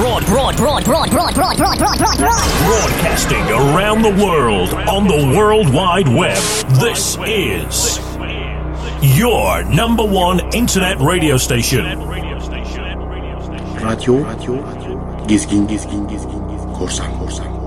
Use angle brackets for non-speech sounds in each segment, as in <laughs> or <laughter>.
broad, broad, broad, broad, broad, broad, broad, broad, broad, broadcasting around the world on the World Wide Web. This is your number one internet radio station. Radio, radio, gizgin, gizgin, gizgin, gezgin, korsan, korsan.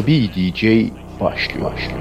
Asabi DJ başlıyor. başlıyor.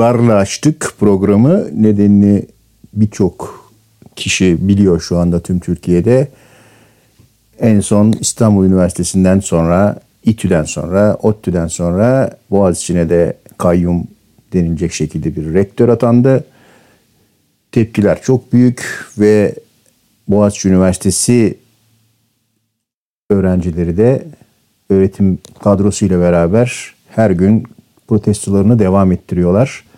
Yuhlarla açtık programı. Nedenini birçok kişi biliyor şu anda tüm Türkiye'de. En son İstanbul Üniversitesi'nden sonra, İTÜ'den sonra, ODTÜ'den sonra Boğaziçi'ne de kayyum denilecek şekilde bir rektör atandı. Tepkiler çok büyük ve Boğaziçi Üniversitesi öğrencileri de öğretim kadrosuyla beraber her gün protestolarını devam ettiriyorlar.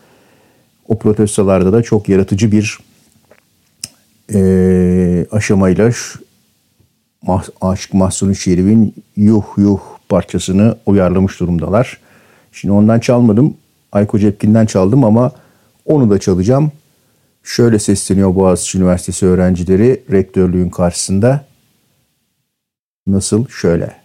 O protestolarda da çok yaratıcı bir eee, aşamayla Mah- Aşık Mahsuni Şerif'in Yuh Yuh parçasını uyarlamış durumdalar. Şimdi ondan çalmadım. Ayko Cepkin'den çaldım ama onu da çalacağım. Şöyle sesleniyor Boğaziçi Üniversitesi öğrencileri rektörlüğün karşısında. Nasıl? Şöyle.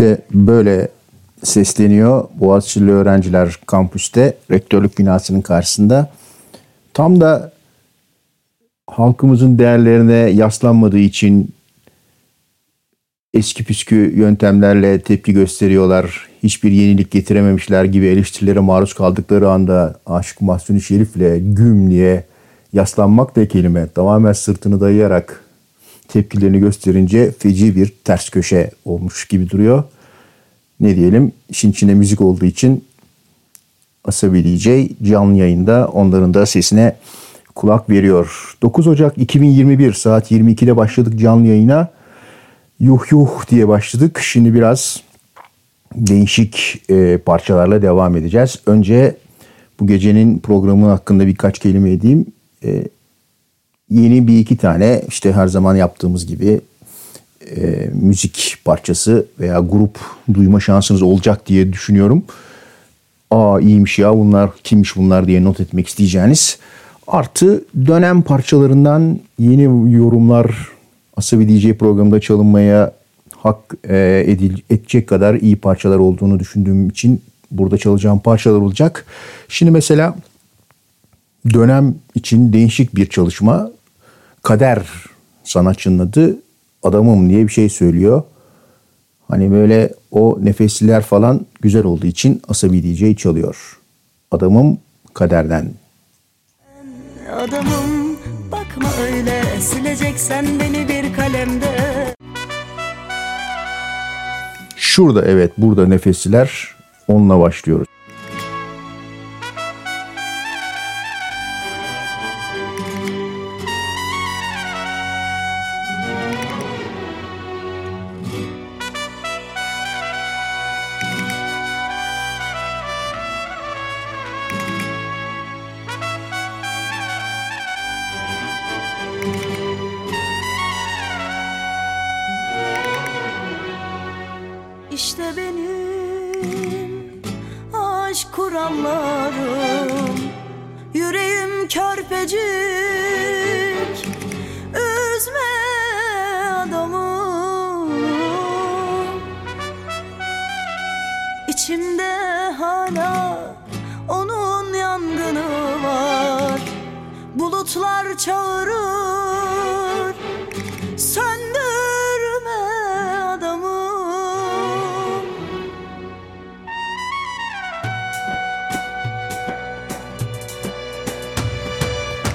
İşte böyle sesleniyor Boğaziçi'li öğrenciler kampüste rektörlük binasının karşısında. Tam da halkımızın değerlerine yaslanmadığı için eski püskü yöntemlerle tepki gösteriyorlar. Hiçbir yenilik getirememişler gibi eleştirilere maruz kaldıkları anda Aşık Mahsuni Şerif'le güm diye yaslanmak da kelime tamamen sırtını dayayarak tepkilerini gösterince feci bir ters köşe olmuş gibi duruyor. Ne diyelim işin içinde müzik olduğu için Asabi DJ canlı yayında onların da sesine kulak veriyor. 9 Ocak 2021 saat 22'de başladık canlı yayına. Yuh yuh diye başladık. Şimdi biraz değişik e, parçalarla devam edeceğiz. Önce bu gecenin programı hakkında birkaç kelime edeyim. E, yeni bir iki tane işte her zaman yaptığımız gibi e, müzik parçası veya grup duyma şansınız olacak diye düşünüyorum. Aa iyiymiş ya bunlar kimmiş bunlar diye not etmek isteyeceğiniz. Artı dönem parçalarından yeni yorumlar Asabi DJ programında çalınmaya hak e, edil, edecek kadar iyi parçalar olduğunu düşündüğüm için burada çalacağım parçalar olacak. Şimdi mesela dönem için değişik bir çalışma. Kader sanatçının adı adamım diye bir şey söylüyor. Hani böyle o nefesliler falan güzel olduğu için Asabi DJ çalıyor. Adamım kaderden. Adamım bakma öyle sileceksen beni bir kalemde Şurada evet burada nefesliler onunla başlıyoruz. Bulutlar çağırır. Söndürme adamı.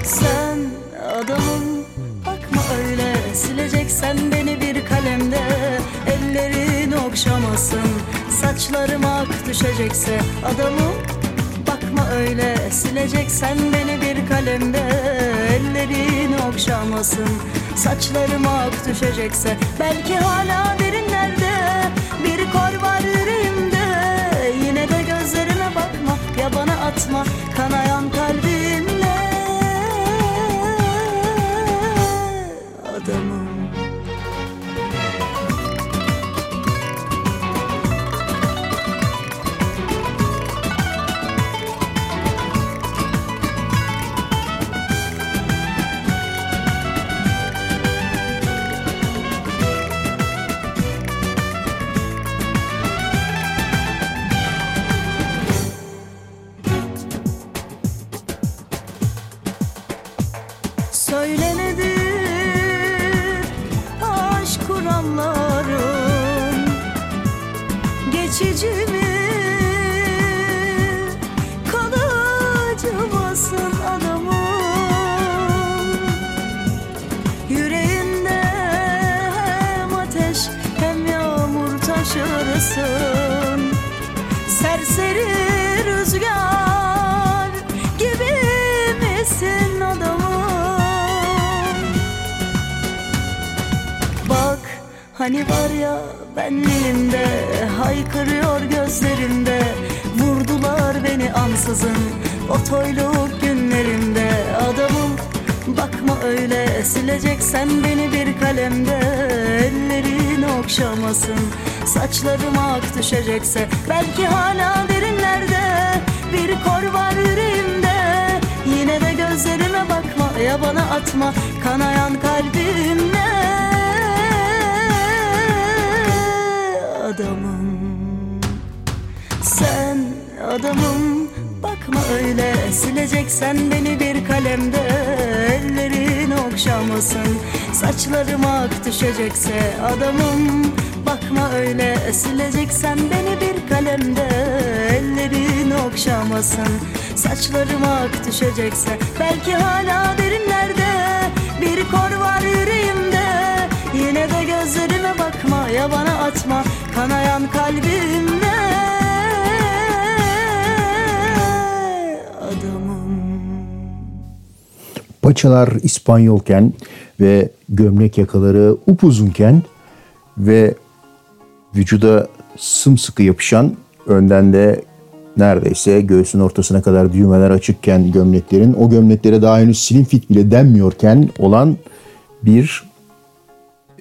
Sen adamım bakma öyle. Sileceksen beni bir kalemde. Ellerin okşamasın Saçlarım ak düşecekse. Adamım bakma öyle. Sileceksen beni Okşamasın Saçlarım ak düşecekse Belki hala derinlerde Bir kor var yüreğimde. Yine de gözlerime bakma Ya bana atma Sileceksen beni bir kalemde Ellerin okşamasın. Saçlarım ak düşecekse Belki hala derinlerde Bir kor var yüreğimde. Yine de gözlerime bakma Ya bana atma Kanayan kalbimle. Adamım Sen adamım. Bakma öyle Sileceksen beni bir kalemde Ellerin okşamasın Saçlarıma ak düşecekse adamım Bakma öyle sileceksen beni bir kalemde Ellerin okşamasın. Saçlarıma ak düşecekse Belki hala derinlerde Bir kor var yüreğimde. Yine de gözlerime bakma Ya bana atma Kanayan kalbimde Paçalar İspanyolken ve gömlek yakaları upuzunken ve vücuda sımsıkı yapışan önden de neredeyse göğsün ortasına kadar düğmeler açıkken gömleklerin o gömleklere daha henüz slim fit bile denmiyorken olan bir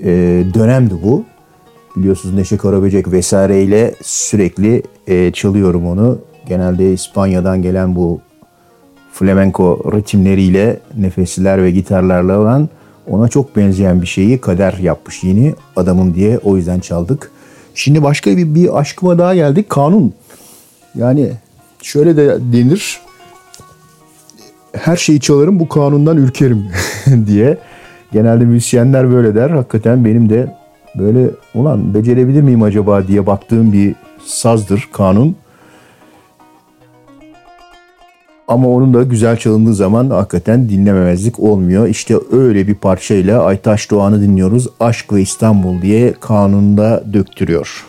e, dönemdi bu. Biliyorsunuz Neşe Karaböcek vesaireyle sürekli e, çalıyorum onu. Genelde İspanya'dan gelen bu flamenco ritimleriyle nefesliler ve gitarlarla olan ona çok benzeyen bir şeyi kader yapmış yeni adamım diye o yüzden çaldık. Şimdi başka bir, bir aşkıma daha geldik. Kanun. Yani şöyle de denir. Her şeyi çalarım bu kanundan ürkerim <laughs> diye. Genelde müzisyenler böyle der. Hakikaten benim de böyle ulan becerebilir miyim acaba diye baktığım bir sazdır kanun. Ama onun da güzel çalındığı zaman hakikaten dinlememezlik olmuyor. İşte öyle bir parçayla Aytaş Doğan'ı dinliyoruz. Aşk ve İstanbul diye kanunda döktürüyor.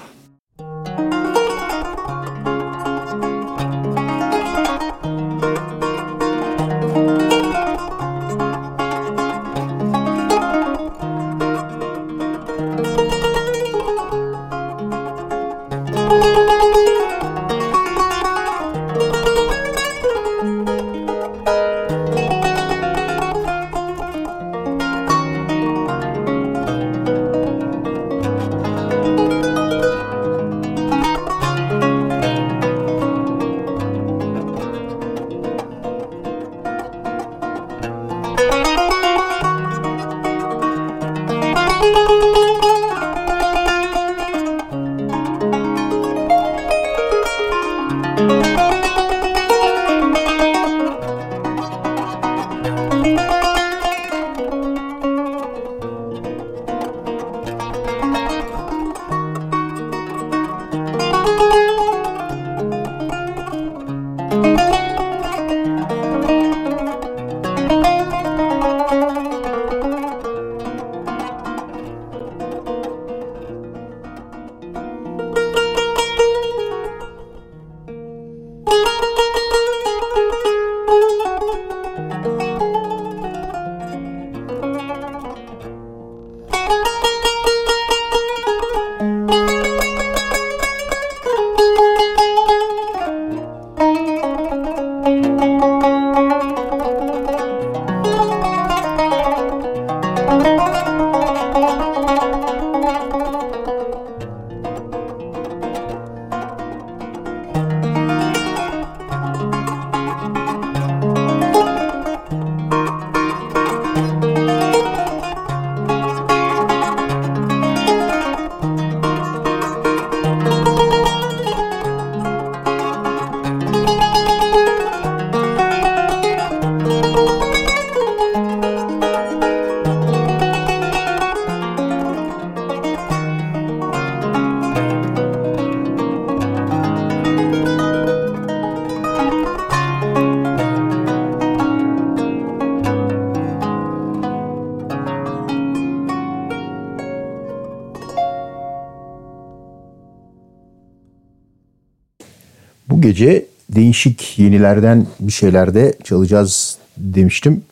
Bu gece değişik yenilerden bir şeyler de çalacağız demiştim.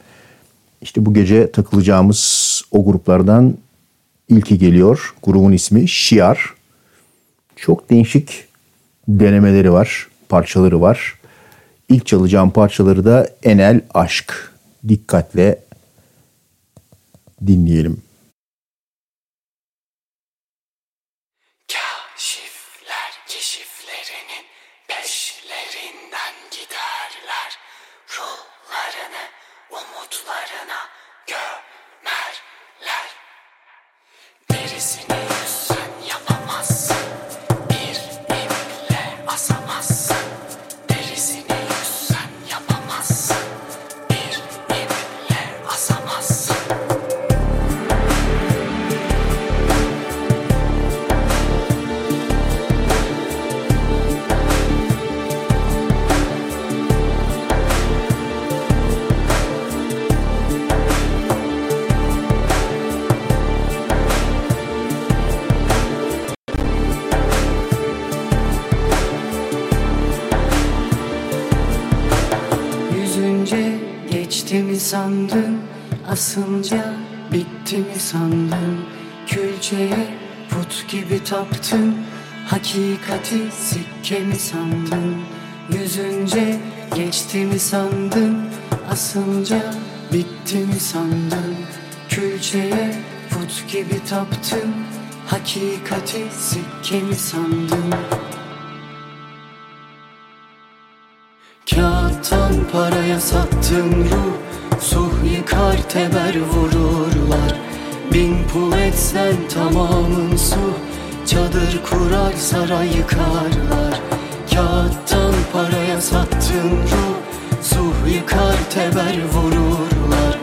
İşte bu gece takılacağımız o gruplardan ilki geliyor. Grubun ismi Şiar. Çok değişik denemeleri var, parçaları var. İlk çalacağım parçaları da Enel Aşk. Dikkatle dinleyelim. Sandın? Asınca bitti mi sandın? Külçeye put gibi taptın. Hakikati sikke mi sandın? Yüzünce geçti mi sandın? Asınca bitti mi sandın? Külçeye put gibi taptın. Hakikati sikke mi sandın? Kağıttan paraya sattım ruh Suh yıkar teber vururlar. Bin pul etsen tamamın su Çadır kurar saray yıkarlar. Kağıttan paraya sattım ruh. Suh yıkar teber vururlar.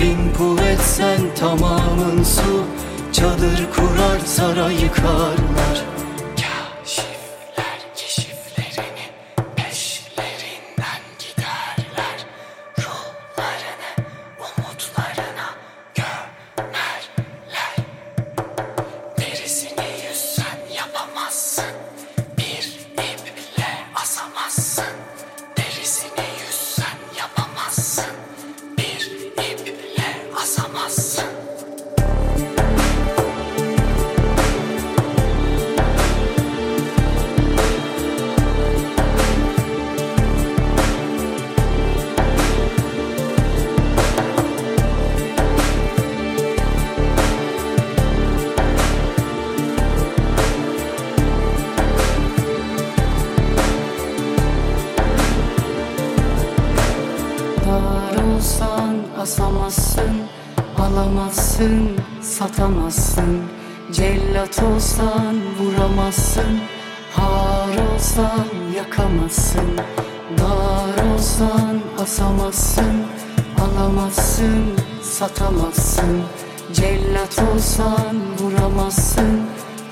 Bin pul etsen tamamın su Çadır kurar saray yıkarlar satamazsın. Cellat olsan vuramazsın, har olsan yakamazsın. Dar olsan asamazsın, alamazsın, satamazsın. Cellat olsan vuramazsın,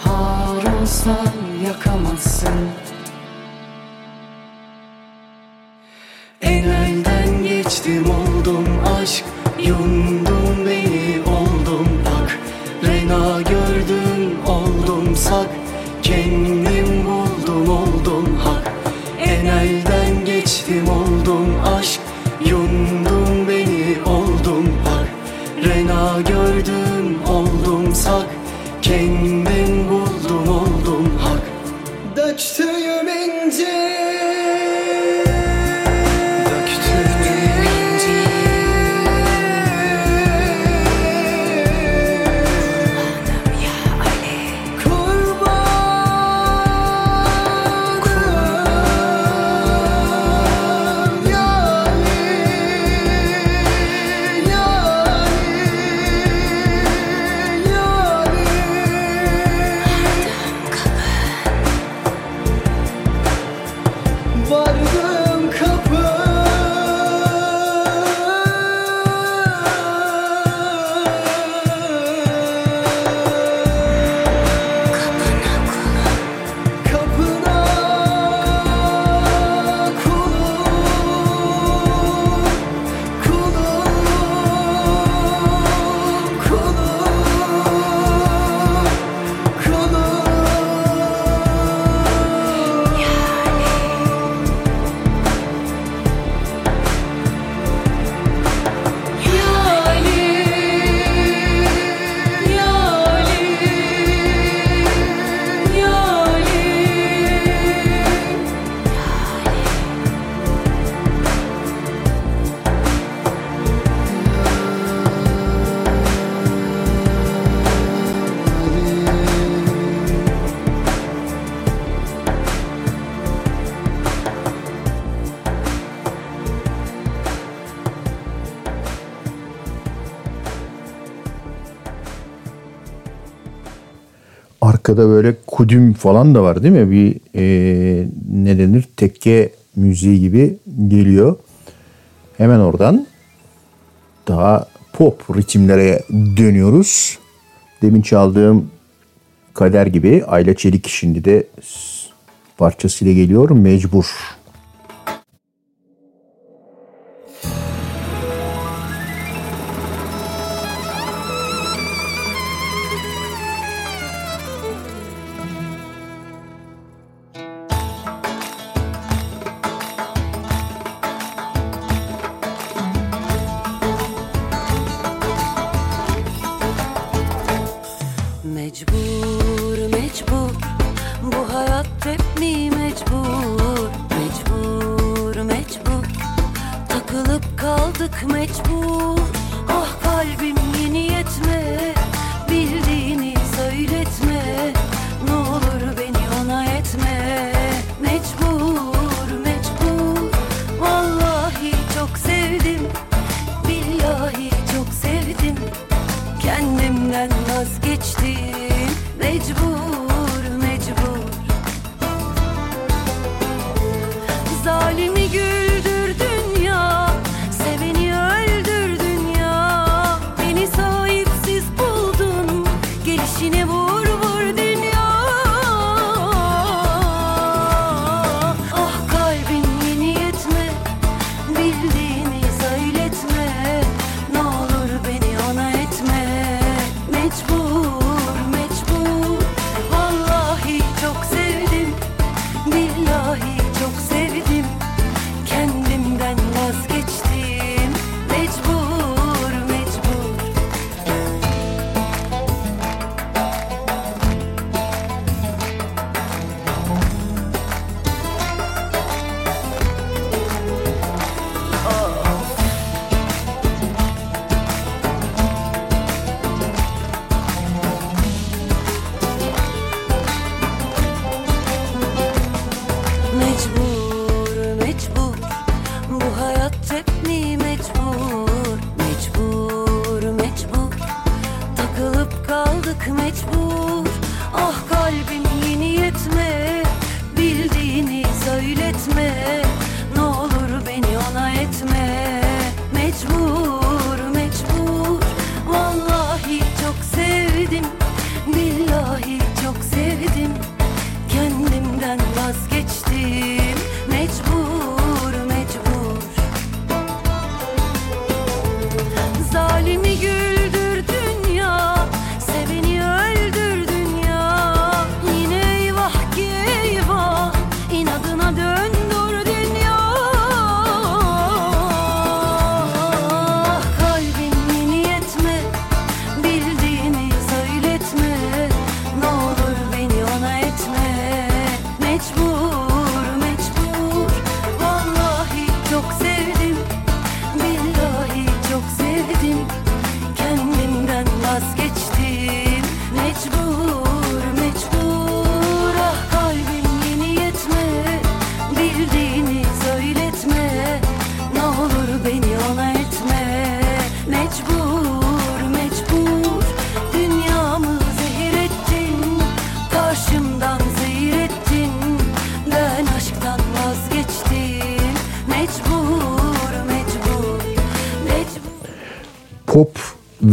har olsan yakamazsın. Arkada böyle kudüm falan da var değil mi? Bir e, ne denir? Tekke müziği gibi geliyor. Hemen oradan daha pop ritimlere dönüyoruz. Demin çaldığım Kader gibi Ayla Çelik şimdi de parçasıyla geliyor. Mecbur.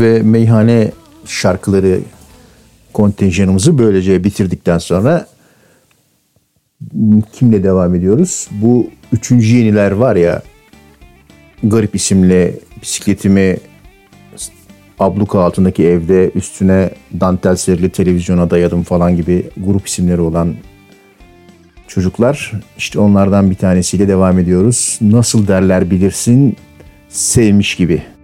ve meyhane şarkıları kontenjanımızı böylece bitirdikten sonra kimle devam ediyoruz? Bu üçüncü yeniler var ya garip isimli bisikletimi abluka altındaki evde üstüne dantel serili televizyona dayadım falan gibi grup isimleri olan çocuklar. İşte onlardan bir tanesiyle devam ediyoruz. Nasıl derler bilirsin sevmiş gibi.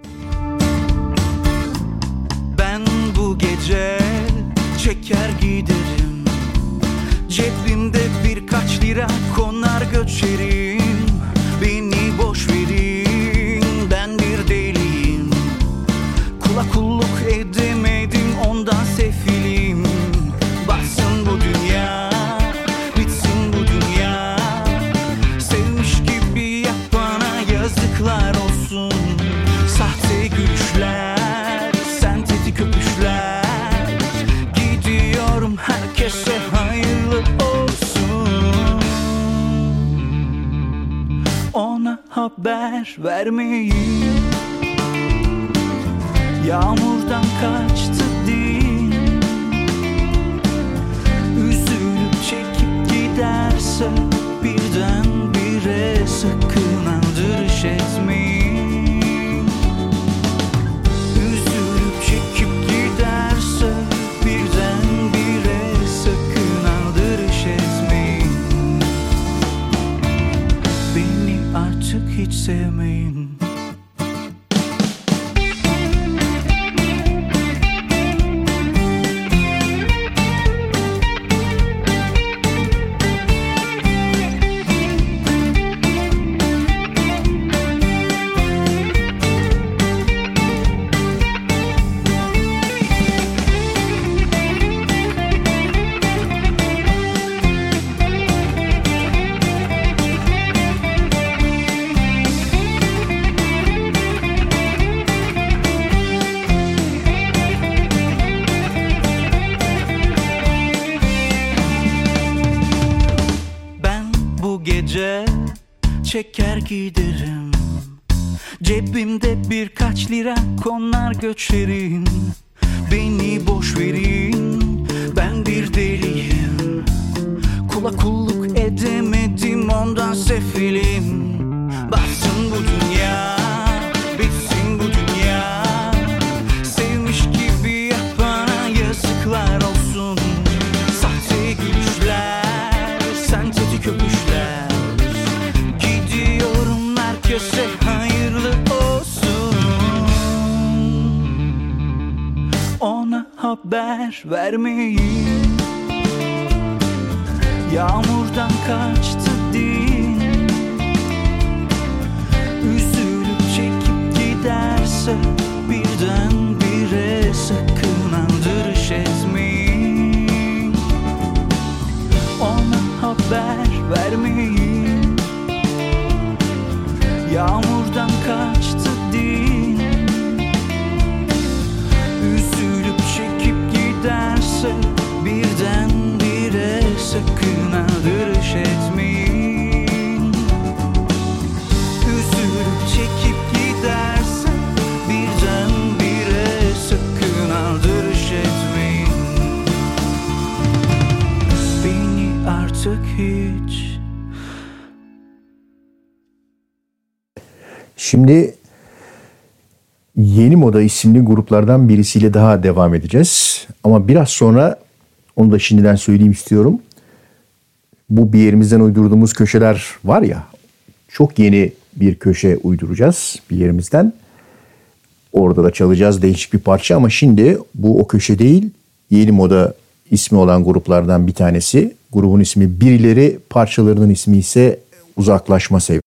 vermeyi Moda isimli gruplardan birisiyle daha devam edeceğiz. Ama biraz sonra onu da şimdiden söyleyeyim istiyorum. Bu bir yerimizden uydurduğumuz köşeler var ya çok yeni bir köşe uyduracağız bir yerimizden. Orada da çalacağız değişik bir parça ama şimdi bu o köşe değil. Yeni moda ismi olan gruplardan bir tanesi. Grubun ismi Birileri, parçalarının ismi ise Uzaklaşma Sevgisi.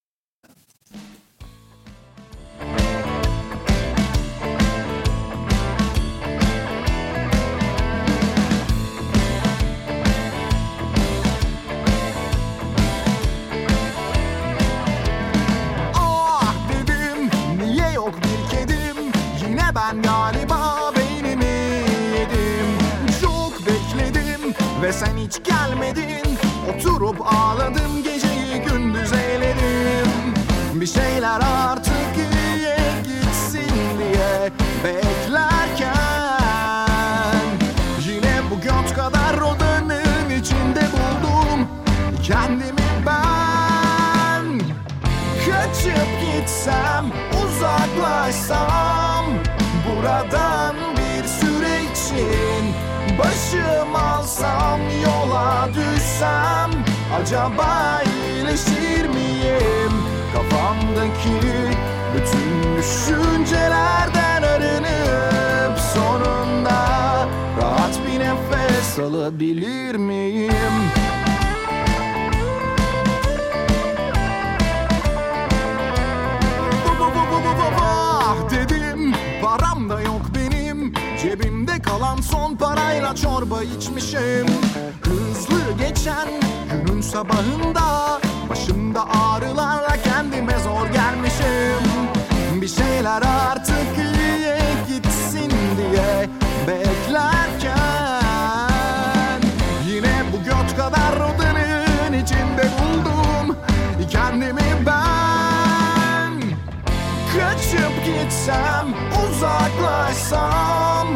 Gitsem, uzaklaşsam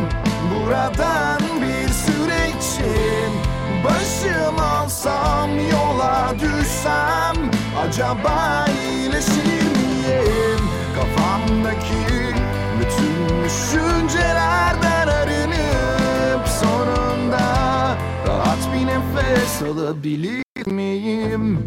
Buradan bir süre için Başım alsam, yola düşsem Acaba iyileşir miyim? Kafamdaki bütün düşüncelerden arınıp Sonunda rahat bir nefes alabilir miyim?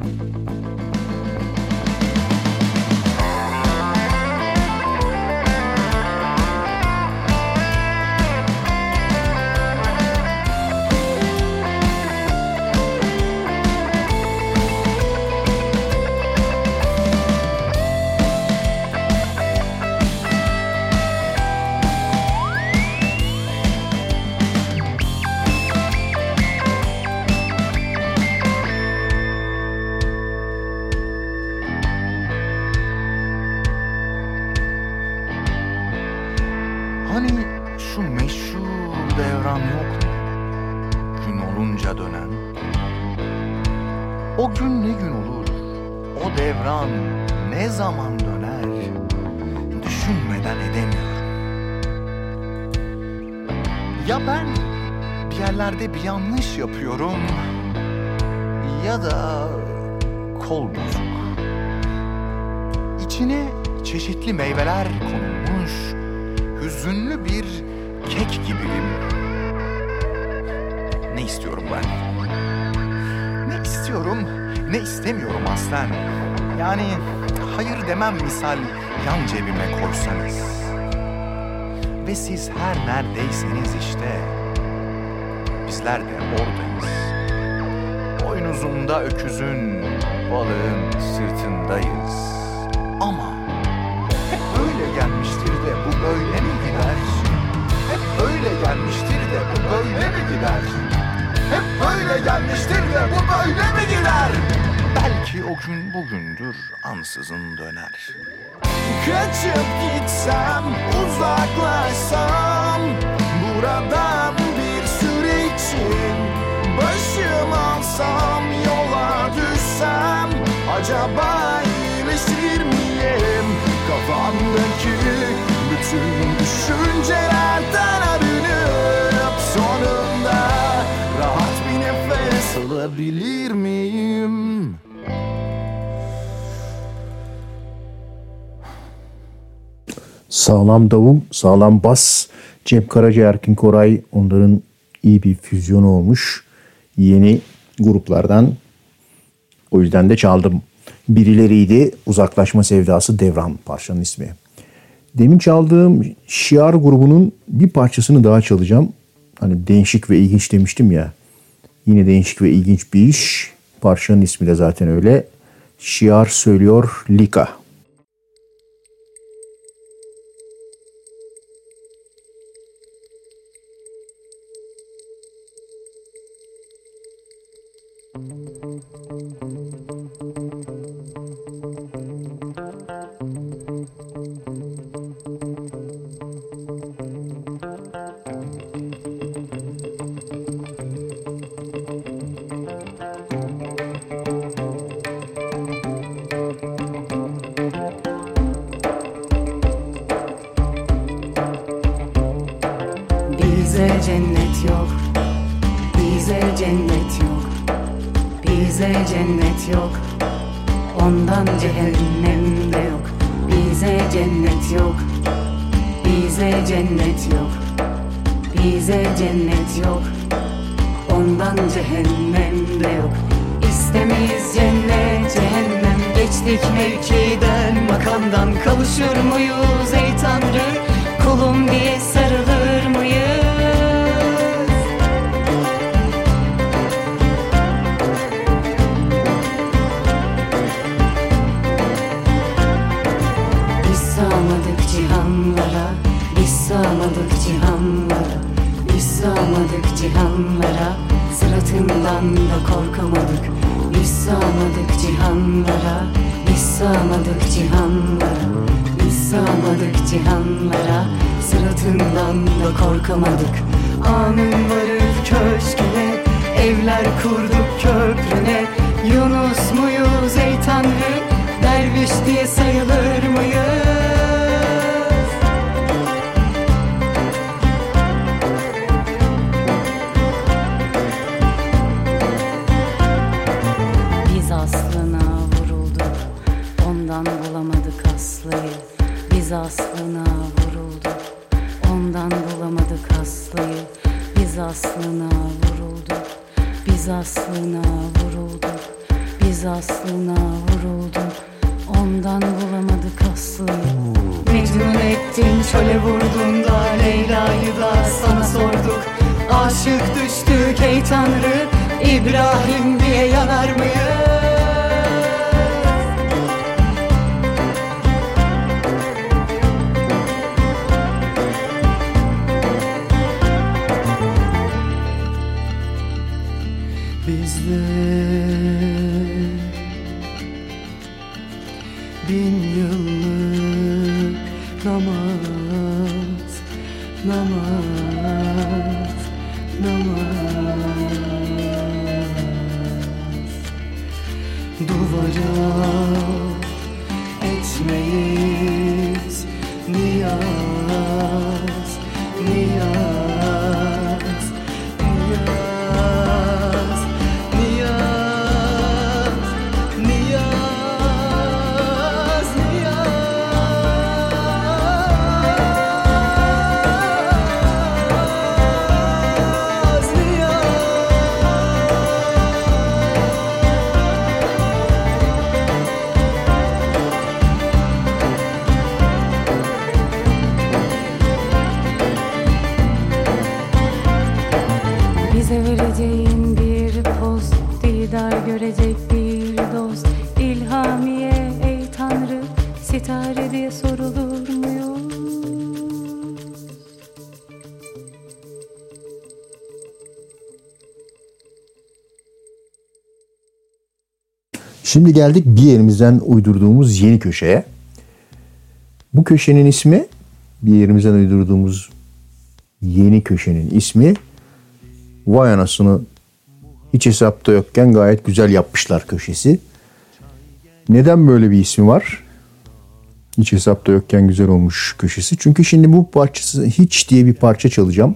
Yapıyorum ya da kol bozuk. İçine çeşitli meyveler konulmuş hüzünlü bir kek gibiyim. Ne istiyorum ben? Ne istiyorum, ne istemiyorum aslen. Yani hayır demem misal yan cebime koysanız. Ve siz her neredeyseniz işte bizler de oradayız. Boynuzunda öküzün, balığın sırtındayız. Ama hep böyle gelmiştir de bu böyle mi gider? Hep böyle gelmiştir de bu böyle mi gider? Hep böyle gelmiştir de bu böyle mi gider? Belki o gün bugündür ansızın döner. Kaçıp gitsem, uzaklaşsam Buradan Başım alsam, yola düşsem Acaba iyileşir miyim? Kafamdaki bütün düşüncelerden arınıp Sonunda rahat bir nefes alabilir miyim? Sağlam davul, sağlam bas. Cem Karaca, Erkin Koray onların iyi bir füzyonu olmuş. Yeni gruplardan o yüzden de çaldım. Birileriydi Uzaklaşma Sevdası Devran parçanın ismi. Demin çaldığım Şiar grubunun bir parçasını daha çalacağım. Hani değişik ve ilginç demiştim ya. Yine değişik ve ilginç bir iş. Parçanın ismi de zaten öyle. Şiar söylüyor Lika. Namaz Duvara etmeyiz. Niyaz, niyaz, Şimdi geldik bir yerimizden uydurduğumuz yeni köşeye. Bu köşenin ismi bir yerimizden uydurduğumuz yeni köşenin ismi Vay anasını hiç hesapta yokken gayet güzel yapmışlar köşesi. Neden böyle bir ismi var? Hiç hesapta yokken güzel olmuş köşesi. Çünkü şimdi bu parçası hiç diye bir parça çalacağım.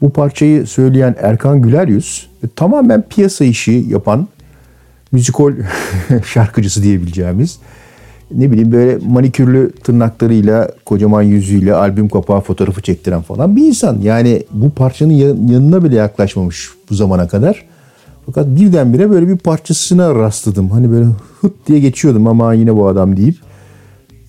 Bu parçayı söyleyen Erkan Güleryüz e, tamamen piyasa işi yapan müzikol <laughs> şarkıcısı diyebileceğimiz ne bileyim böyle manikürlü tırnaklarıyla kocaman yüzüyle albüm kapağı fotoğrafı çektiren falan bir insan. Yani bu parçanın yanına bile yaklaşmamış bu zamana kadar. Fakat birdenbire böyle bir parçasına rastladım. Hani böyle hıt diye geçiyordum ama yine bu adam deyip.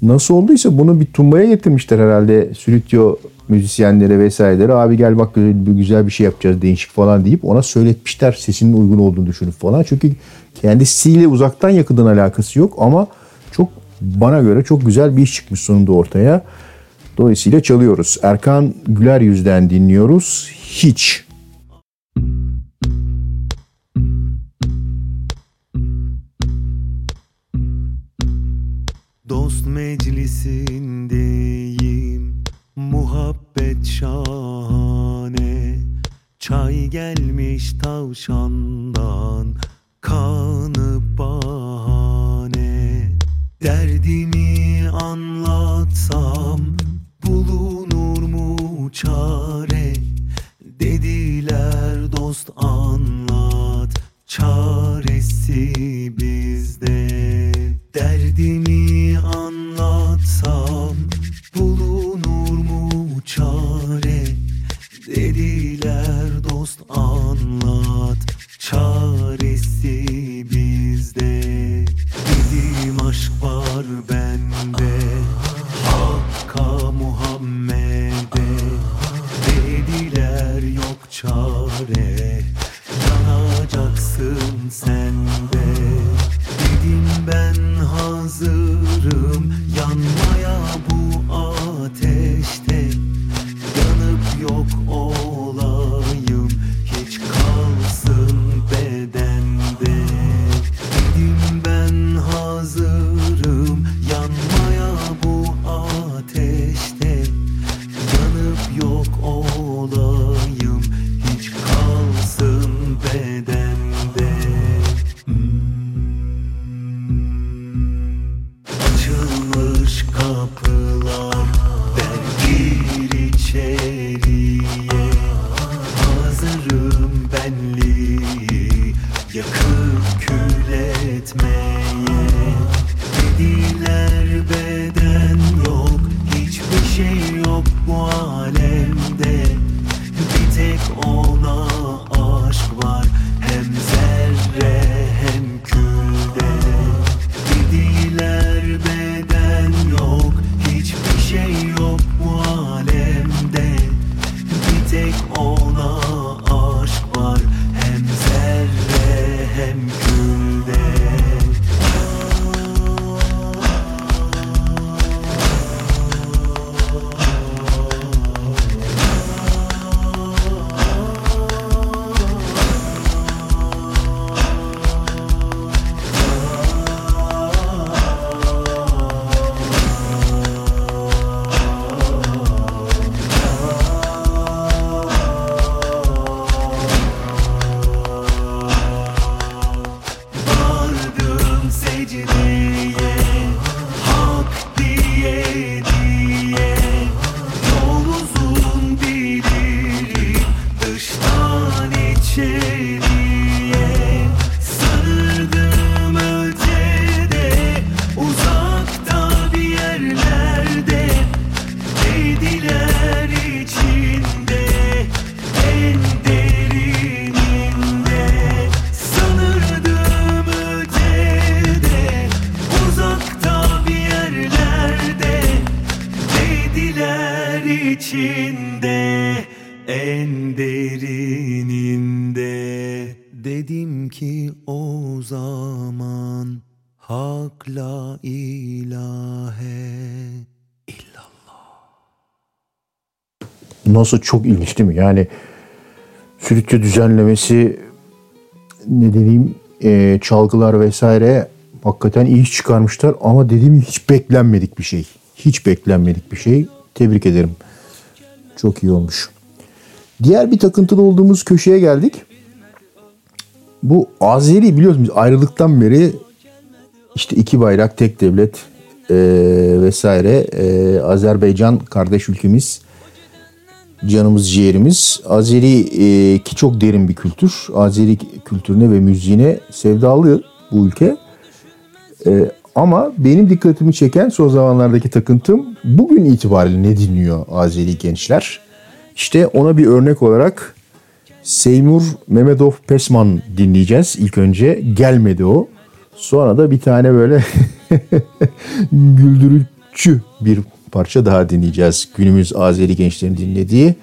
Nasıl olduysa bunu bir tumbaya getirmişler herhalde stüdyo müzisyenlere vesairelere. Abi gel bak güzel bir şey yapacağız değişik falan deyip ona söyletmişler sesinin uygun olduğunu düşünüp falan. Çünkü kendisiyle uzaktan yakından alakası yok ama çok bana göre çok güzel bir iş çıkmış sonunda ortaya. Dolayısıyla çalıyoruz. Erkan Güler Yüz'den dinliyoruz. Hiç. Dost meclisindeyim. Muhabbet şahane. Çay gelmiş tavşandan. Kanı bahane. Derdimi anlatsam Bulunur mu çare? Dediler dost anlat Çaresi bizde Derdimi anlatsam bulunur mu çare? Dediler dost anlat çaresi bizde. Dedim aşk var bende Nasıl çok ilginç değil mi? Yani stüdyo düzenlemesi ne diyeyim e, çalgılar vesaire hakikaten iyi çıkarmışlar ama dediğim hiç beklenmedik bir şey. Hiç beklenmedik bir şey. Tebrik ederim. Çok iyi olmuş. Diğer bir takıntılı olduğumuz köşeye geldik. Bu Azeri biliyorsunuz ayrılıktan beri işte iki bayrak tek devlet e, vesaire e, Azerbaycan kardeş ülkemiz canımız ciğerimiz. Azeri e, ki çok derin bir kültür. Azeri kültürüne ve müziğine sevdalı bu ülke. E, Ama benim dikkatimi çeken son zamanlardaki takıntım bugün itibariyle ne dinliyor Azeri gençler? İşte ona bir örnek olarak Seymur Mehmetov Pesman dinleyeceğiz. İlk önce gelmedi o. Sonra da bir tane böyle <laughs> güldürücü bir parça daha dinleyeceğiz. Günümüz Azeri gençlerin dinlediği.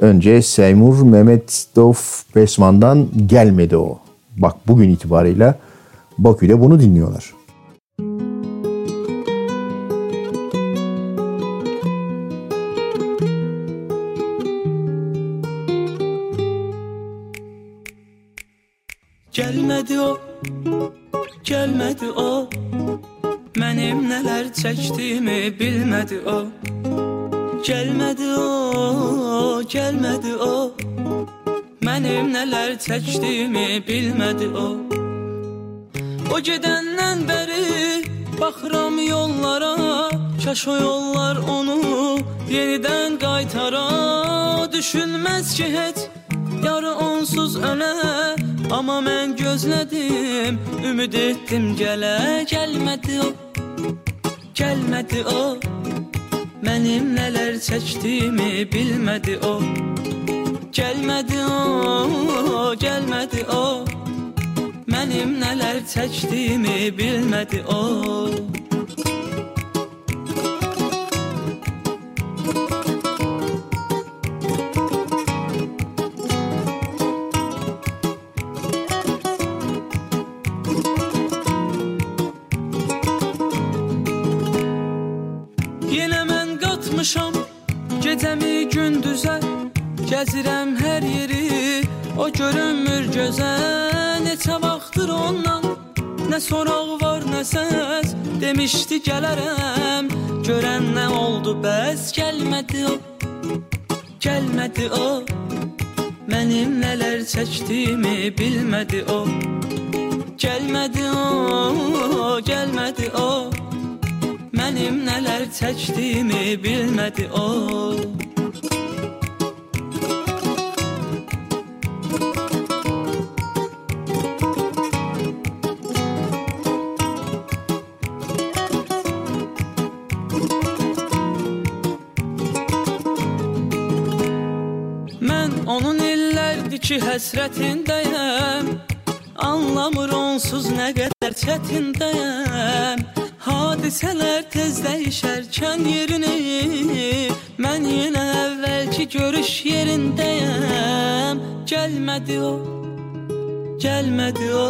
Önce Seymur Mehmetov Pesman'dan gelmedi o. Bak bugün itibarıyla Bakü'de bunu dinliyorlar. Nələr çəkdiyimi bilmədi o. Gəlmədi o, gəlmədi o. Mənim nələr çəkdiyimi bilmədi o. O gedəndən bəri baxıram yollara Kaş o yollar onu yenidən qaytara Düşünməz ki heç yarı onsuz ölə Amma mən gözlədim, ümid etdim gələ Gəlmədi o, gəlmədi o. Mənim nələr çəkdiyimi bilmədi o. Gəlmədi o, gəlmədi o. Mənim nələr çəkdiyimi bilmədi o Gəzirəm hər yeri, o görünmür gözə. Neçə vaxtdır ondan Nə soraq var, nə səs. Demişdi gələrəm Görən nə oldu bəs Gəlmədi o Gəlmədi o. Mənim nələr çəkdiyimi bilmədi o. Gəlmədi o Gəlmədi o. Mənim nələr çəkdiyimi bilmədi o ki həsrətindəyəm Anlamır onsuz nə qədər çətindəyəm Hadisələr tez dəyişərkən yerini Mən yenə əvvəlki görüş yerindəyəm. Gəlmədi o, gəlmədi o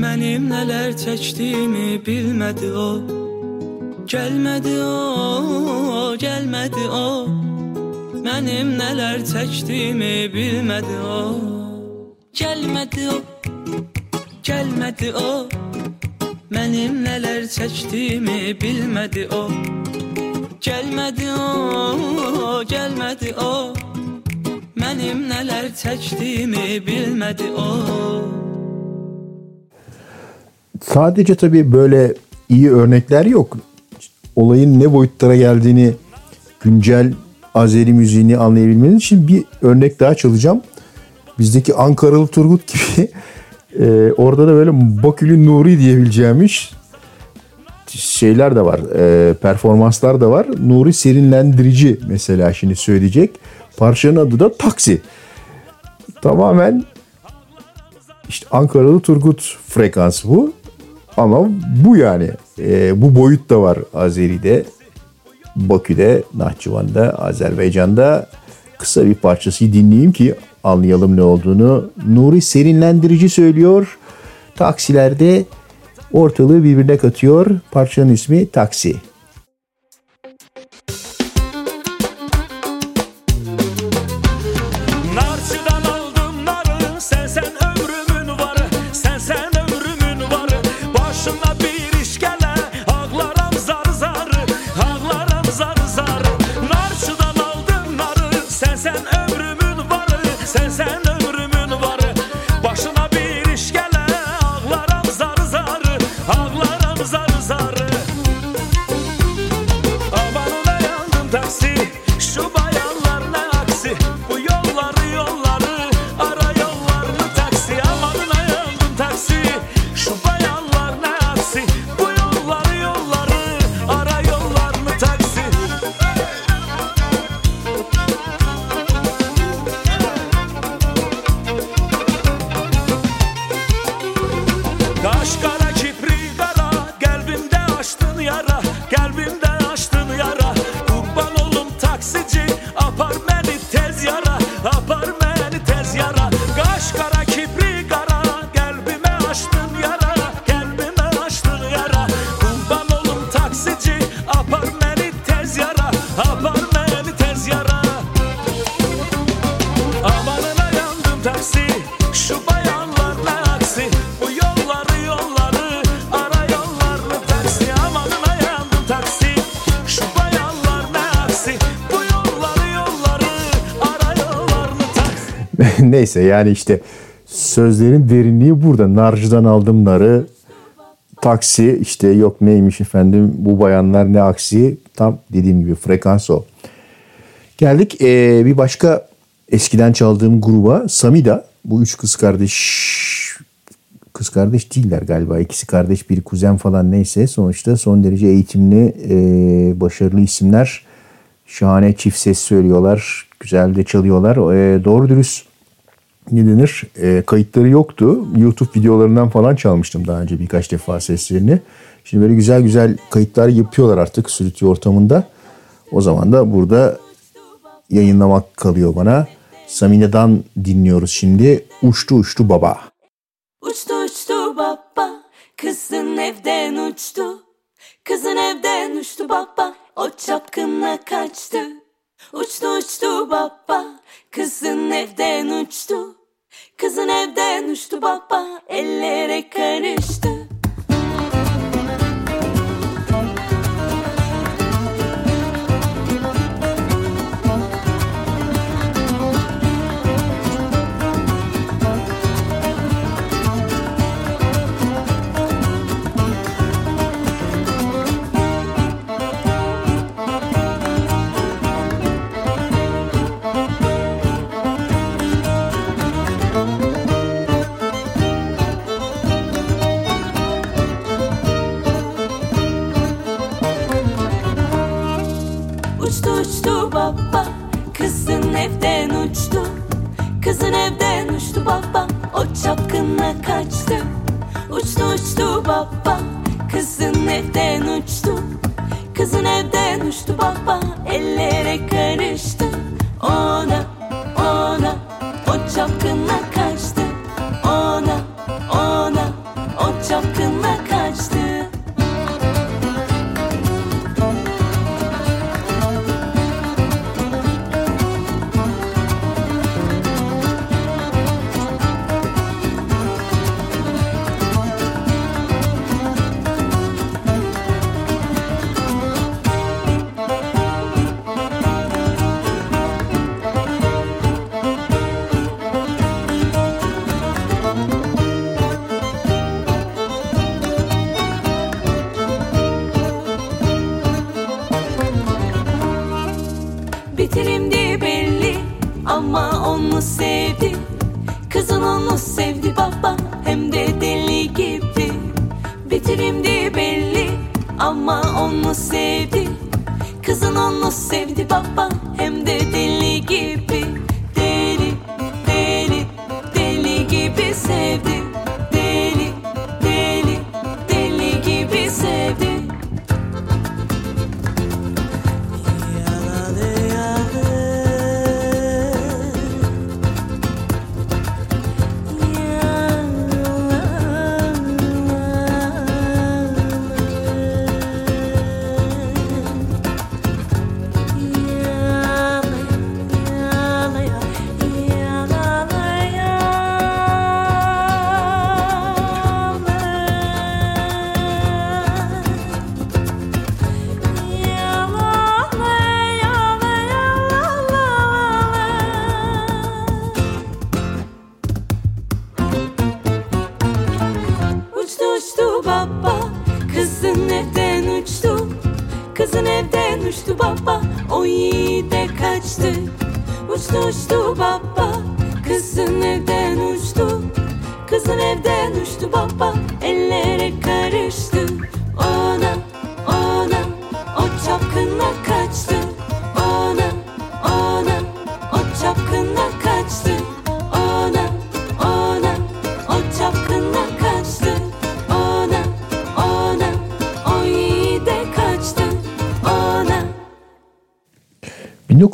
Mənim nələr çəkdiyimi bilmədi o. Gəlmədi o, gəlmədi o Mənim nələr çəkdiyimi bilmədi o. Gəlmədi o, gəlmədi o. Mənim nələr çəkdiyimi bilmədi o. Gəlmədi o, gəlmədi o. Mənim nələr çəkdiyimi bilmədi o. Sadece tabii böyle iyi örnekler yok. Olayın ne boyutlara geldiğini güncel Azeri müziğini anlayabilmeniz için bir örnek daha çalacağım. Bizdeki Ankaralı Turgut gibi <laughs> e, orada da böyle Bakülü Nuri diyebileceğimiz şeyler de var. E, performanslar da var. Nuri serinlendirici mesela şimdi söyleyecek. Parçanın adı da Taksi. Tamamen işte Ankaralı Turgut frekansı bu. Ama bu yani. E, bu boyut da var Azeri'de. Bakü'de, Nahçıvan'da, Azerbaycan'da kısa bir parçası dinleyeyim ki anlayalım ne olduğunu. Nuri serinlendirici söylüyor. Taksilerde ortalığı birbirine katıyor. Parçanın ismi Taksi. Neyse yani işte sözlerin derinliği burada. Narcıdan aldım narı. Taksi işte yok neymiş efendim bu bayanlar ne aksi. Tam dediğim gibi frekans o. Geldik ee, bir başka eskiden çaldığım gruba Samida. Bu üç kız kardeş kız kardeş değiller galiba. İkisi kardeş biri kuzen falan neyse. Sonuçta son derece eğitimli ee, başarılı isimler. Şahane çift ses söylüyorlar. Güzel de çalıyorlar. Ee, doğru dürüst ne denir e, kayıtları yoktu. YouTube videolarından falan çalmıştım daha önce birkaç defa seslerini. Şimdi böyle güzel güzel kayıtlar yapıyorlar artık stüdyo ortamında. O zaman da burada yayınlamak kalıyor bana. Samine'den dinliyoruz şimdi. Uçtu uçtu baba. Uçtu uçtu baba Kızın evden uçtu Kızın evden uçtu baba O çapkınla kaçtı Uçtu uçtu baba. Kızın evden uçtu. Kızın evden uçtu baba. Ellere karıştı baba Kızın evden uçtu. Kızın evden uçtu baba O çapkınla kaçtı. Uçtu uçtu baba Kızın evden uçtu. Kızın evden uçtu baba Ellere karıştı. Ona ona O çapkınla kaçtı Bitirimdi belli ama onu sevdi. Kızın onu sevdi baba hem de deli gibi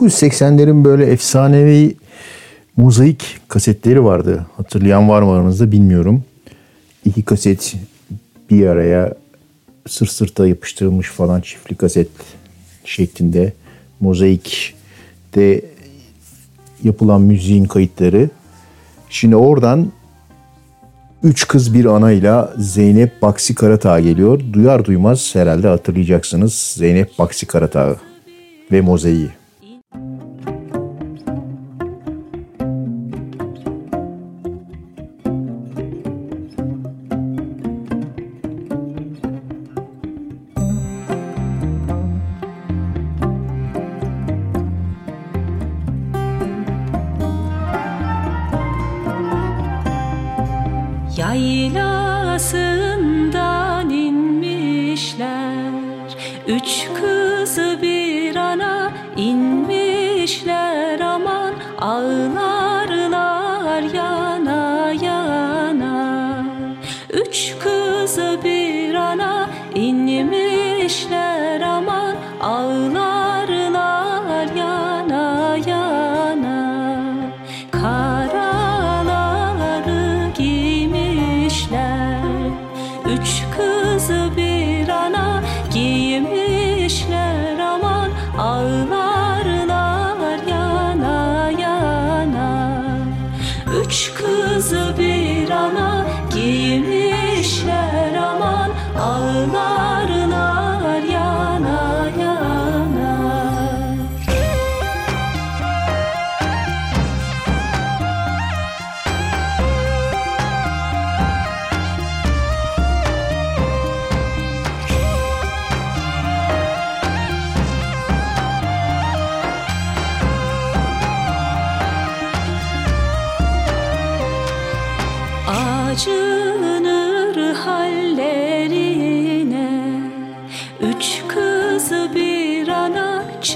1980'lerin böyle efsanevi mozaik kasetleri vardı. Hatırlayan var mı aranızda bilmiyorum. İki kaset bir araya sırt sırta yapıştırılmış falan çiftli kaset şeklinde mozaikte yapılan müziğin kayıtları. Şimdi oradan Üç kız bir anayla Zeynep Baksi Karatağ geliyor. Duyar duymaz herhalde hatırlayacaksınız Zeynep Baksi Karatağ ve mozaiği.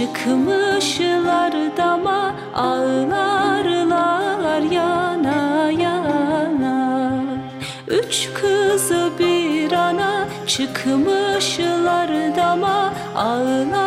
Çıkmışlar dama ağlarlar yana yana. Üç kızı bir ana çıkmışlar dama ağlarlar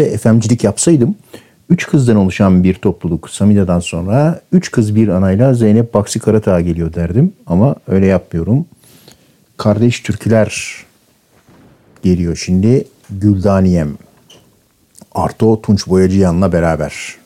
birlikte efemcilik yapsaydım üç kızdan oluşan bir topluluk Samida'dan sonra üç kız bir anayla Zeynep Baksi Karatağ geliyor derdim ama öyle yapmıyorum. Kardeş türküler geliyor şimdi Güldaniyem. Arto Tunç Boyacıyan'la beraber.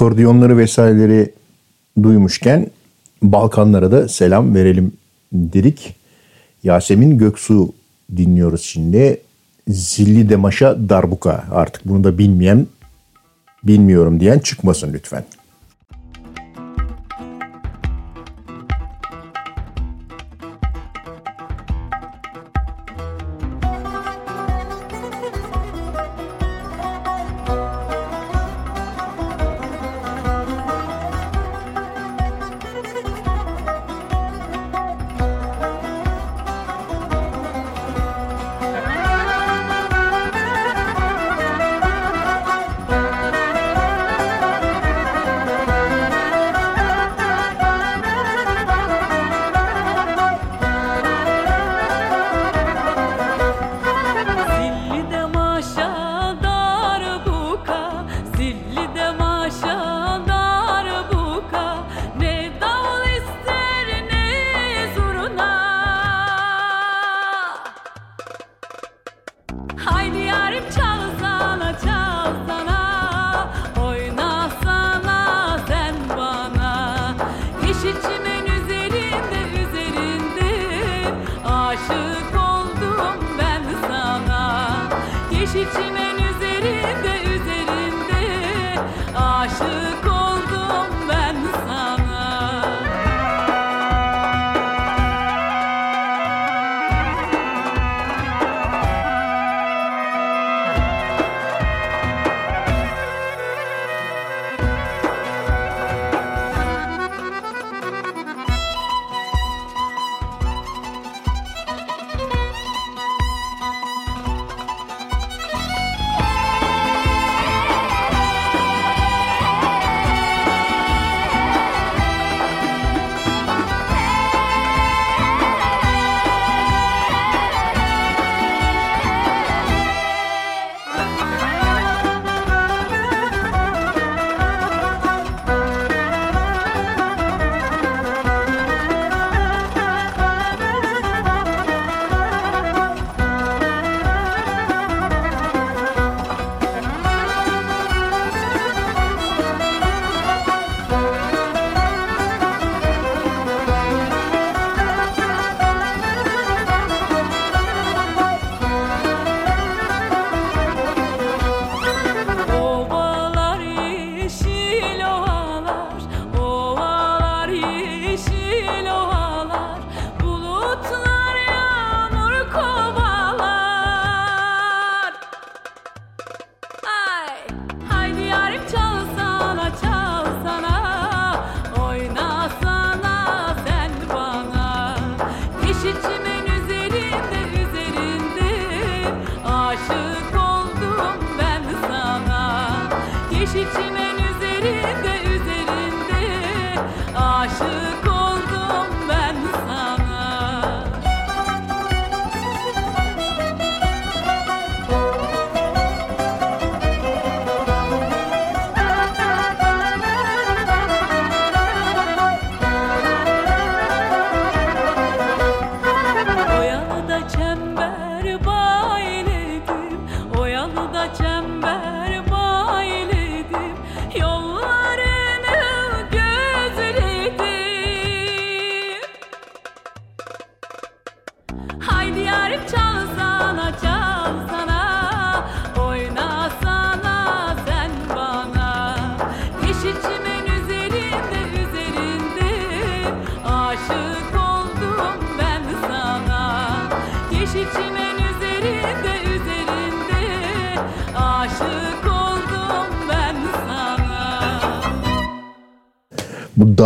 Akordiyonları vesaireleri duymuşken Balkanlara da selam verelim dedik. Yasemin Göksu dinliyoruz şimdi. Zilli Demaş'a darbuka. Artık bunu da bilmeyen, bilmiyorum diyen çıkmasın lütfen.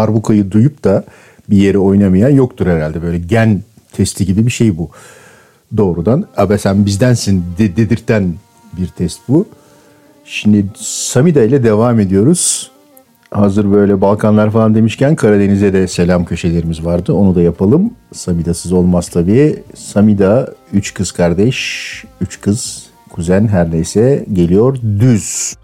Darbukayı duyup da bir yere oynamayan yoktur herhalde. Böyle gen testi gibi bir şey bu. Doğrudan abi sen bizdensin de- dedirten bir test bu. Şimdi Samida ile devam ediyoruz. Hazır böyle Balkanlar falan demişken Karadeniz'e de selam köşelerimiz vardı. Onu da yapalım. Samida'sız olmaz tabii. Samida üç kız kardeş, üç kız kuzen her neyse geliyor düz.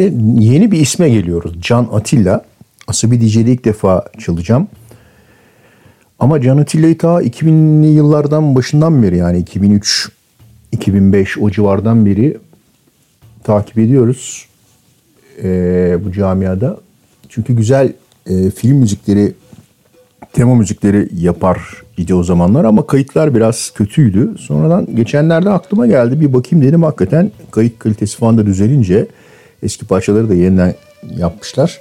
Şimdi yeni bir isme geliyoruz. Can Atilla. Asabi ilk defa çalacağım. Ama Can Atilla'yı ta 2000'li yıllardan başından beri yani 2003, 2005 o civardan beri takip ediyoruz ee, bu camiada. Çünkü güzel e, film müzikleri, tema müzikleri yapar idi o zamanlar ama kayıtlar biraz kötüydü. Sonradan geçenlerde aklıma geldi bir bakayım dedim hakikaten kayıt kalitesi falan da düzelince eski parçaları da yeniden yapmışlar.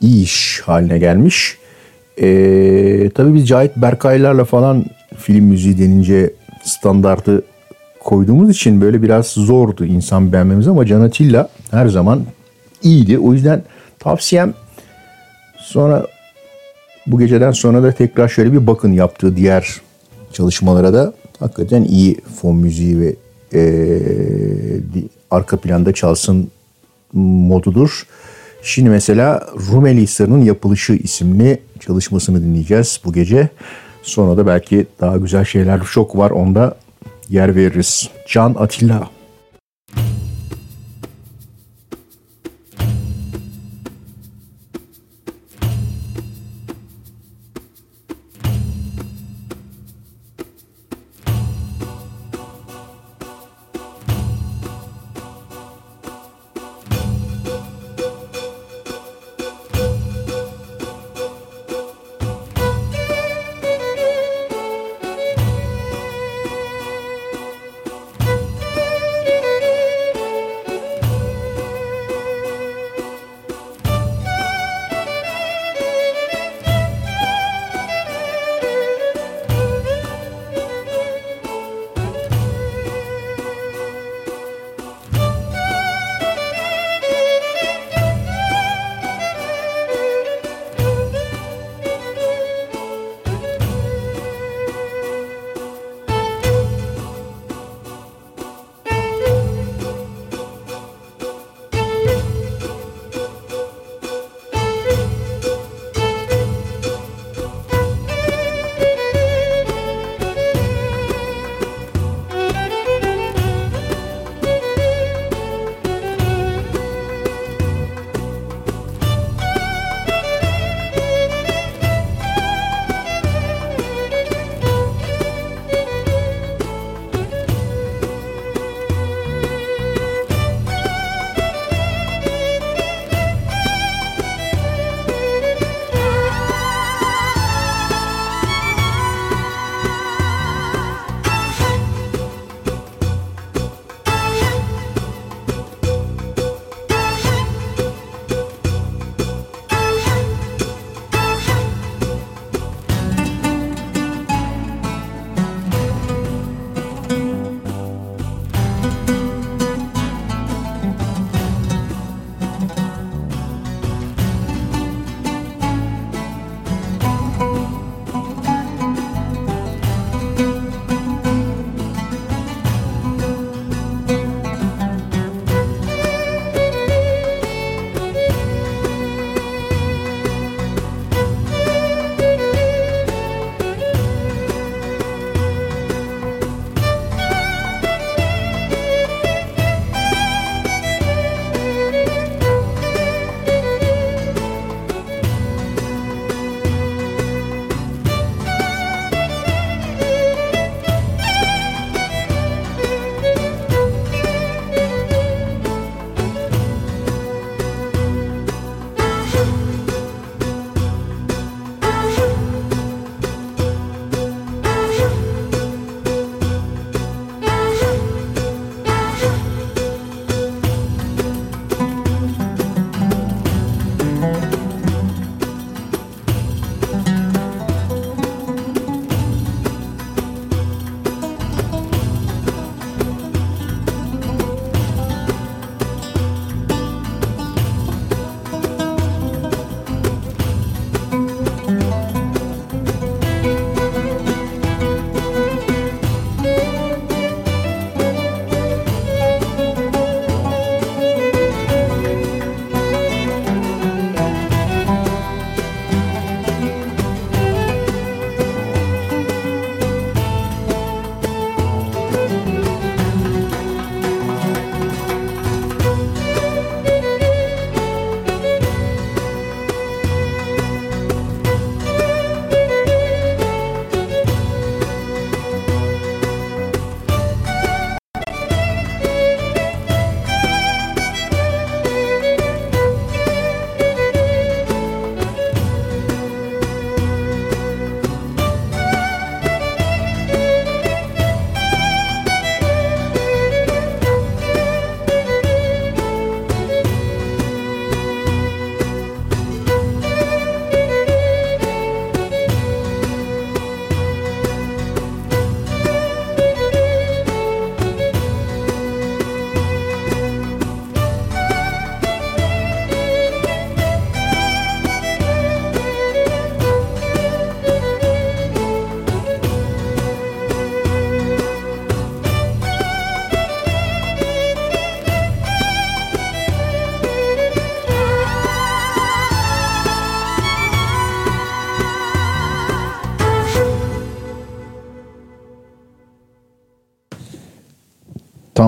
İyi iş haline gelmiş. Ee, tabii biz Cahit Berkaylarla falan film müziği denince standartı koyduğumuz için böyle biraz zordu insan beğenmemiz ama Can Atilla her zaman iyiydi. O yüzden tavsiyem sonra bu geceden sonra da tekrar şöyle bir bakın yaptığı diğer çalışmalara da hakikaten iyi fon müziği ve e, arka planda çalsın modudur. Şimdi mesela Rumeli Hisarı'nın Yapılışı isimli çalışmasını dinleyeceğiz bu gece. Sonra da belki daha güzel şeyler çok var onda yer veririz. Can Atilla.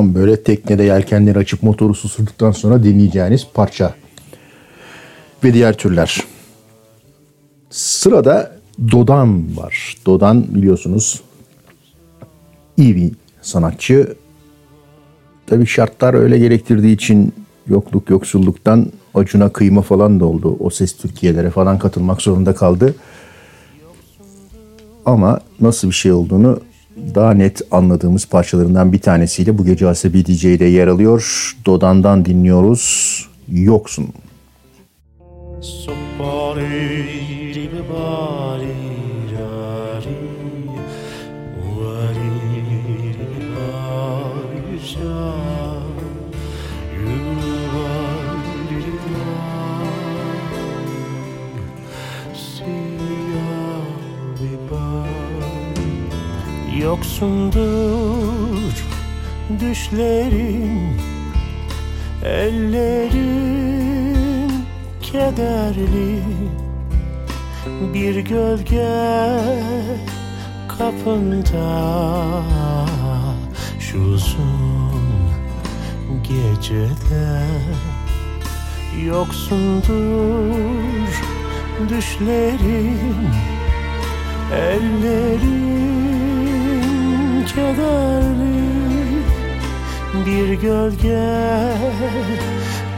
Tam böyle teknede yelkenleri açıp motoru susurduktan sonra dinleyeceğiniz parça. Ve diğer türler. Sırada Dodan var. Dodan biliyorsunuz iyi bir sanatçı. Tabii şartlar öyle gerektirdiği için yokluk yoksulluktan acuna kıyma falan da oldu. O ses Türkiye'lere falan katılmak zorunda kaldı. Ama nasıl bir şey olduğunu daha net anladığımız parçalarından bir tanesiyle bu gece Asabi DJ'de yer alıyor. Dodan'dan dinliyoruz. Yoksun. Yoksundur düşlerin Ellerin kederli. Bir gölge kapında Şu uzun gecede Yoksundur düşlerin Ellerin kederli bir gölge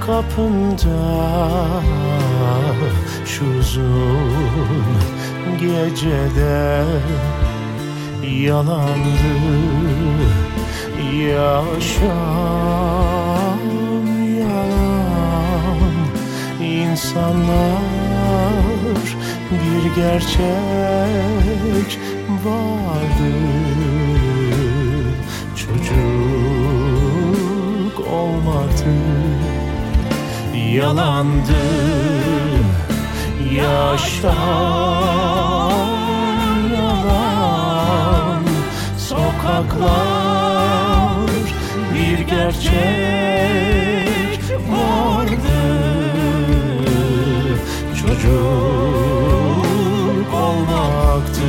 kapında. Şu uzun gecede yalandı yaşam yalan. İnsanlar bir gerçek vardı çocuk olmadı. Yalandı yaşam yalan sokaklar bir gerçek vardı. Çocuk olmaktı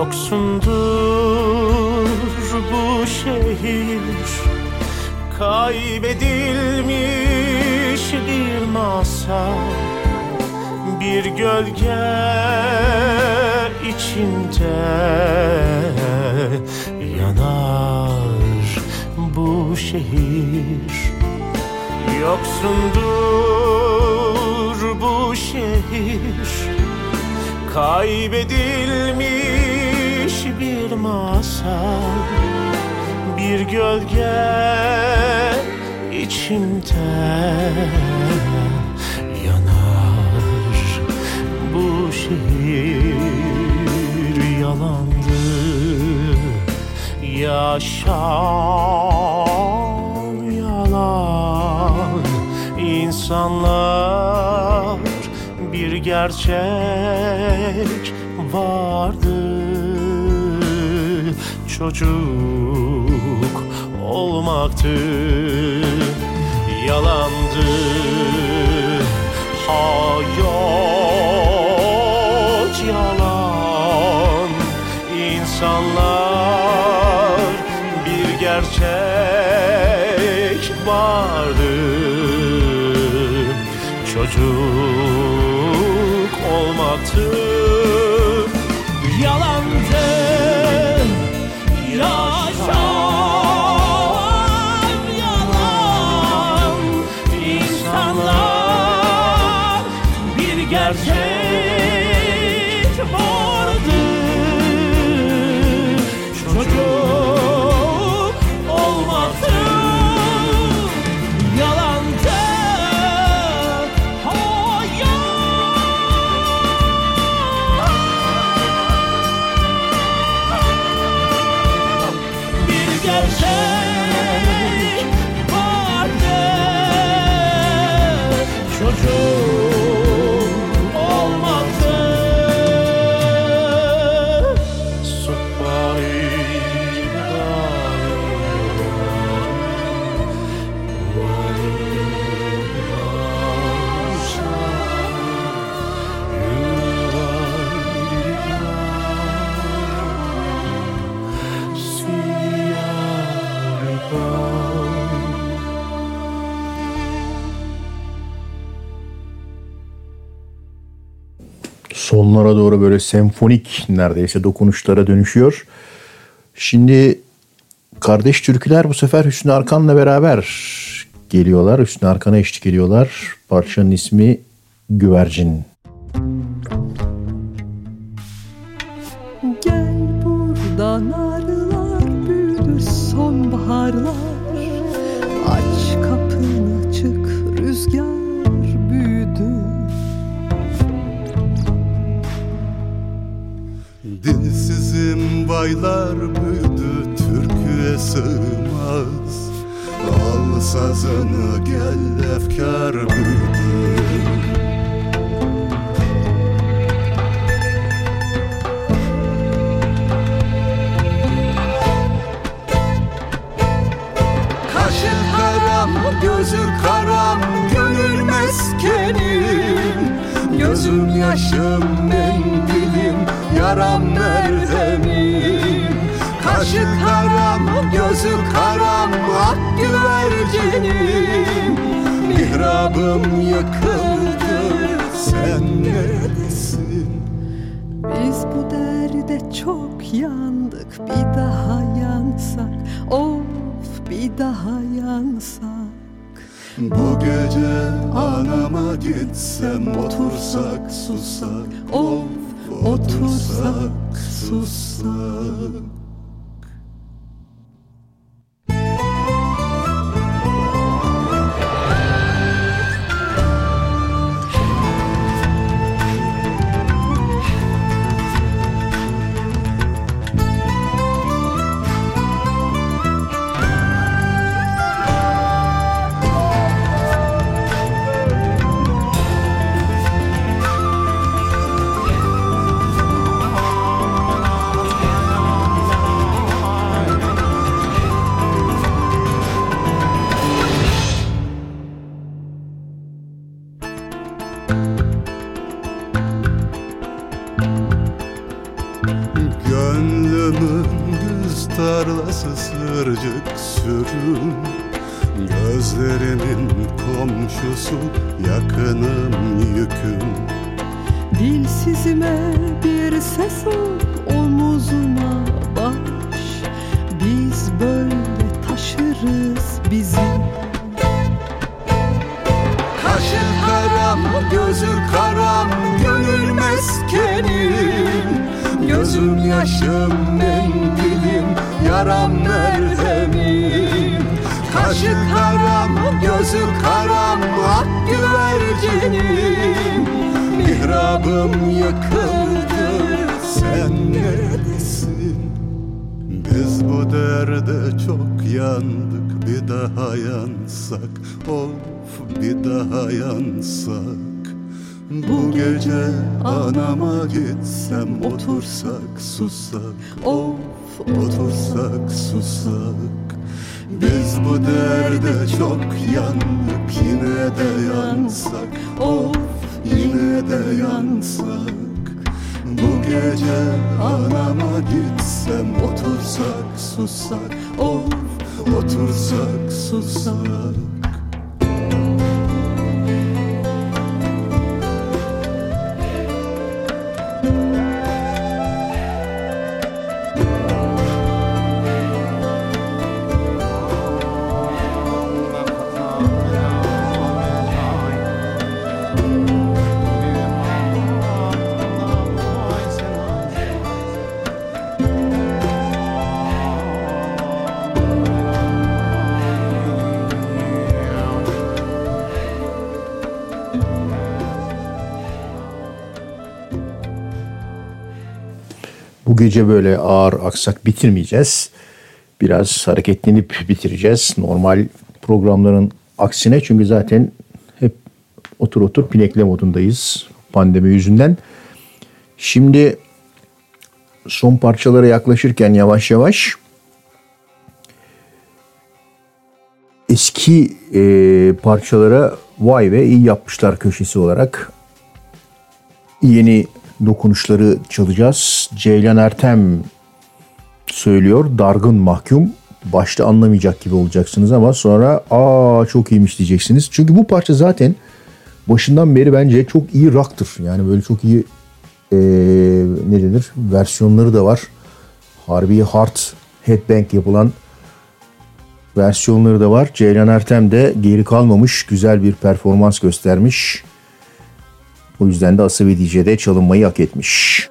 Yoksundur bu şehir. Kaybedilmiş bir masal. Bir gölge içinde Yanar bu şehir. Yoksundur bu şehir. Kaybedilmiş bir masal Bir gölge içimde Yanar. Bu şehir yalandı Yaşam yalan. İnsanlar bir gerçek vardı çocuk olmaktı. Yalandı hayat yalan. İnsanlar bir gerçek vardı. Çocuk olmaktı. Yalandı bir gerçek sonlara doğru böyle senfonik neredeyse dokunuşlara dönüşüyor. Şimdi kardeş türküler bu sefer Hüsnü Arkan'la beraber geliyorlar. Hüsnü Arkan'a eşlik ediyorlar. Parçanın ismi Güvercin. Baylar büyüdü türküye sığmaz. Al sazını gel efkar büyüdü karam, gözü karam, gönül meskenim. Gözüm yaşım, mendilim, yaram merhemim Kaşı karam, gözü karam, ak güvercinim Mihrabım yıkıldı, sen neredesin? Biz bu derde çok yandık bir daha yansak Of bir daha yansak. Bu gece anama gitsem otursak susak Of otursak sussak susak Of otursak susak Biz bu derde çok yandık yine de yansak. Of yine de yansak. Bu gece anama gitsem otursak susak Of otursak susak Bu gece böyle ağır aksak bitirmeyeceğiz. Biraz hareketlenip bitireceğiz. Normal programların aksine çünkü zaten hep otur otur pinekle modundayız pandemi yüzünden. Şimdi son parçalara yaklaşırken yavaş yavaş eski e, parçalara vay ve iyi yapmışlar köşesi olarak yeni dokunuşları çalacağız. Ceylan Ertem söylüyor. Dargın mahkum. Başta anlamayacak gibi olacaksınız ama sonra aa çok iyiymiş diyeceksiniz. Çünkü bu parça zaten başından beri bence çok iyi rock'tır. Yani böyle çok iyi ee, ne denir versiyonları da var. Harbi hard headbang yapılan versiyonları da var. Ceylan Ertem de geri kalmamış, güzel bir performans göstermiş. O yüzden de Asabi DJ'de çalınmayı hak etmiş.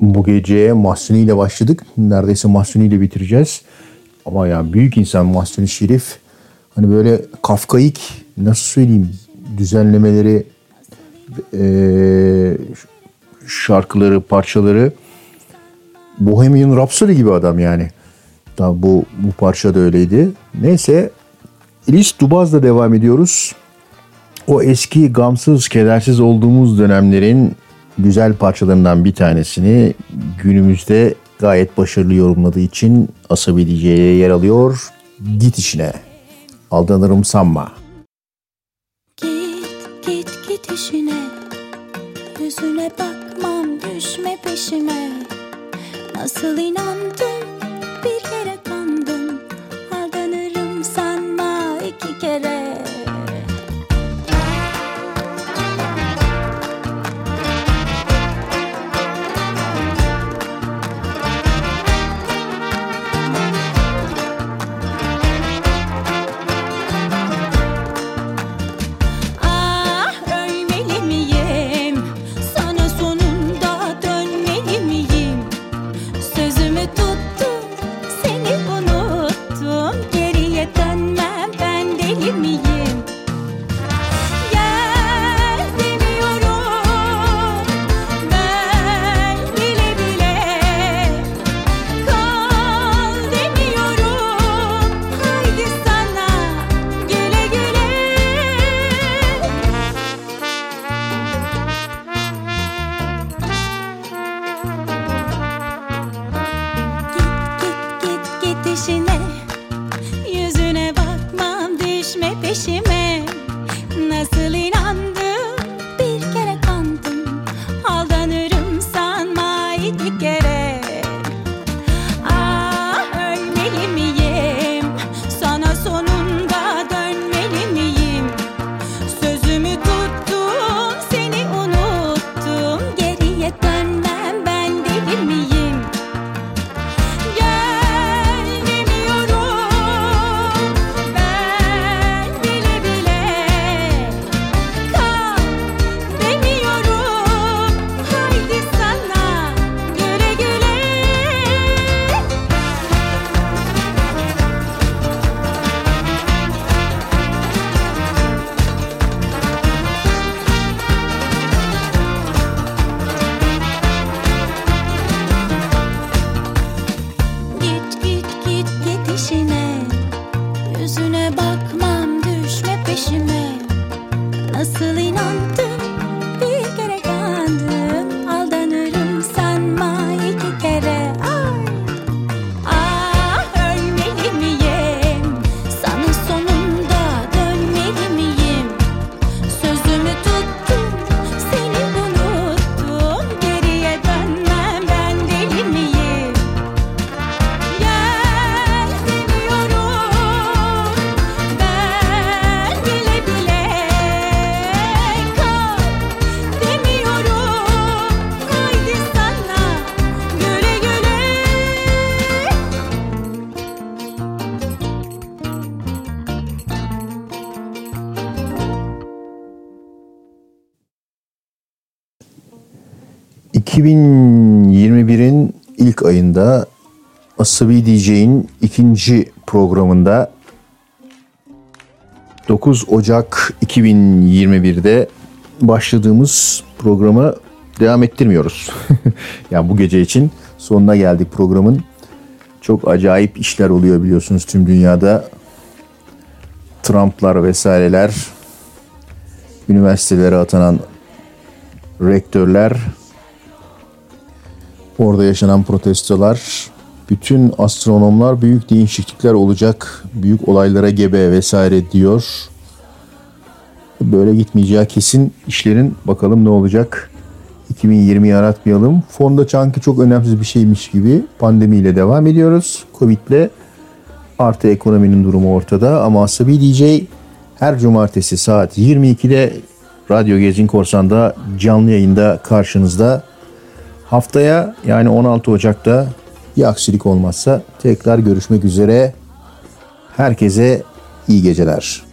bu gece Mahsuni ile başladık. Neredeyse Mahsuni ile bitireceğiz. Ama ya büyük insan Mahsuni Şerif. Hani böyle kafkaik nasıl söyleyeyim düzenlemeleri e, şarkıları, parçaları Bohemian Rhapsody gibi adam yani. Da bu, bu parça da öyleydi. Neyse Elis Dubaz'la devam ediyoruz. O eski gamsız, kedersiz olduğumuz dönemlerin güzel parçalarından bir tanesini günümüzde gayet başarılı yorumladığı için Asabi DJ'ye yer alıyor. Git işine. Aldanırım sanma. Git git git işine. Yüzüne bakmam düşme peşime. Nasıl inandım bir kere ...Asabi DJ'in ikinci programında... ...9 Ocak 2021'de... ...başladığımız programı devam ettirmiyoruz. <laughs> yani bu gece için sonuna geldik programın. Çok acayip işler oluyor biliyorsunuz tüm dünyada. Trump'lar vesaireler, üniversitelere atanan rektörler, orada yaşanan protestolar, bütün astronomlar büyük değişiklikler olacak, büyük olaylara gebe vesaire diyor. Böyle gitmeyeceği kesin işlerin bakalım ne olacak. 2020'yi aratmayalım. Fonda sanki çok önemsiz bir şeymiş gibi pandemiyle devam ediyoruz. Covid'le artı ekonominin durumu ortada ama Asabi DJ her cumartesi saat 22'de Radyo Gezin Korsan'da canlı yayında karşınızda. Haftaya yani 16 Ocak'ta bir aksilik olmazsa tekrar görüşmek üzere. Herkese iyi geceler.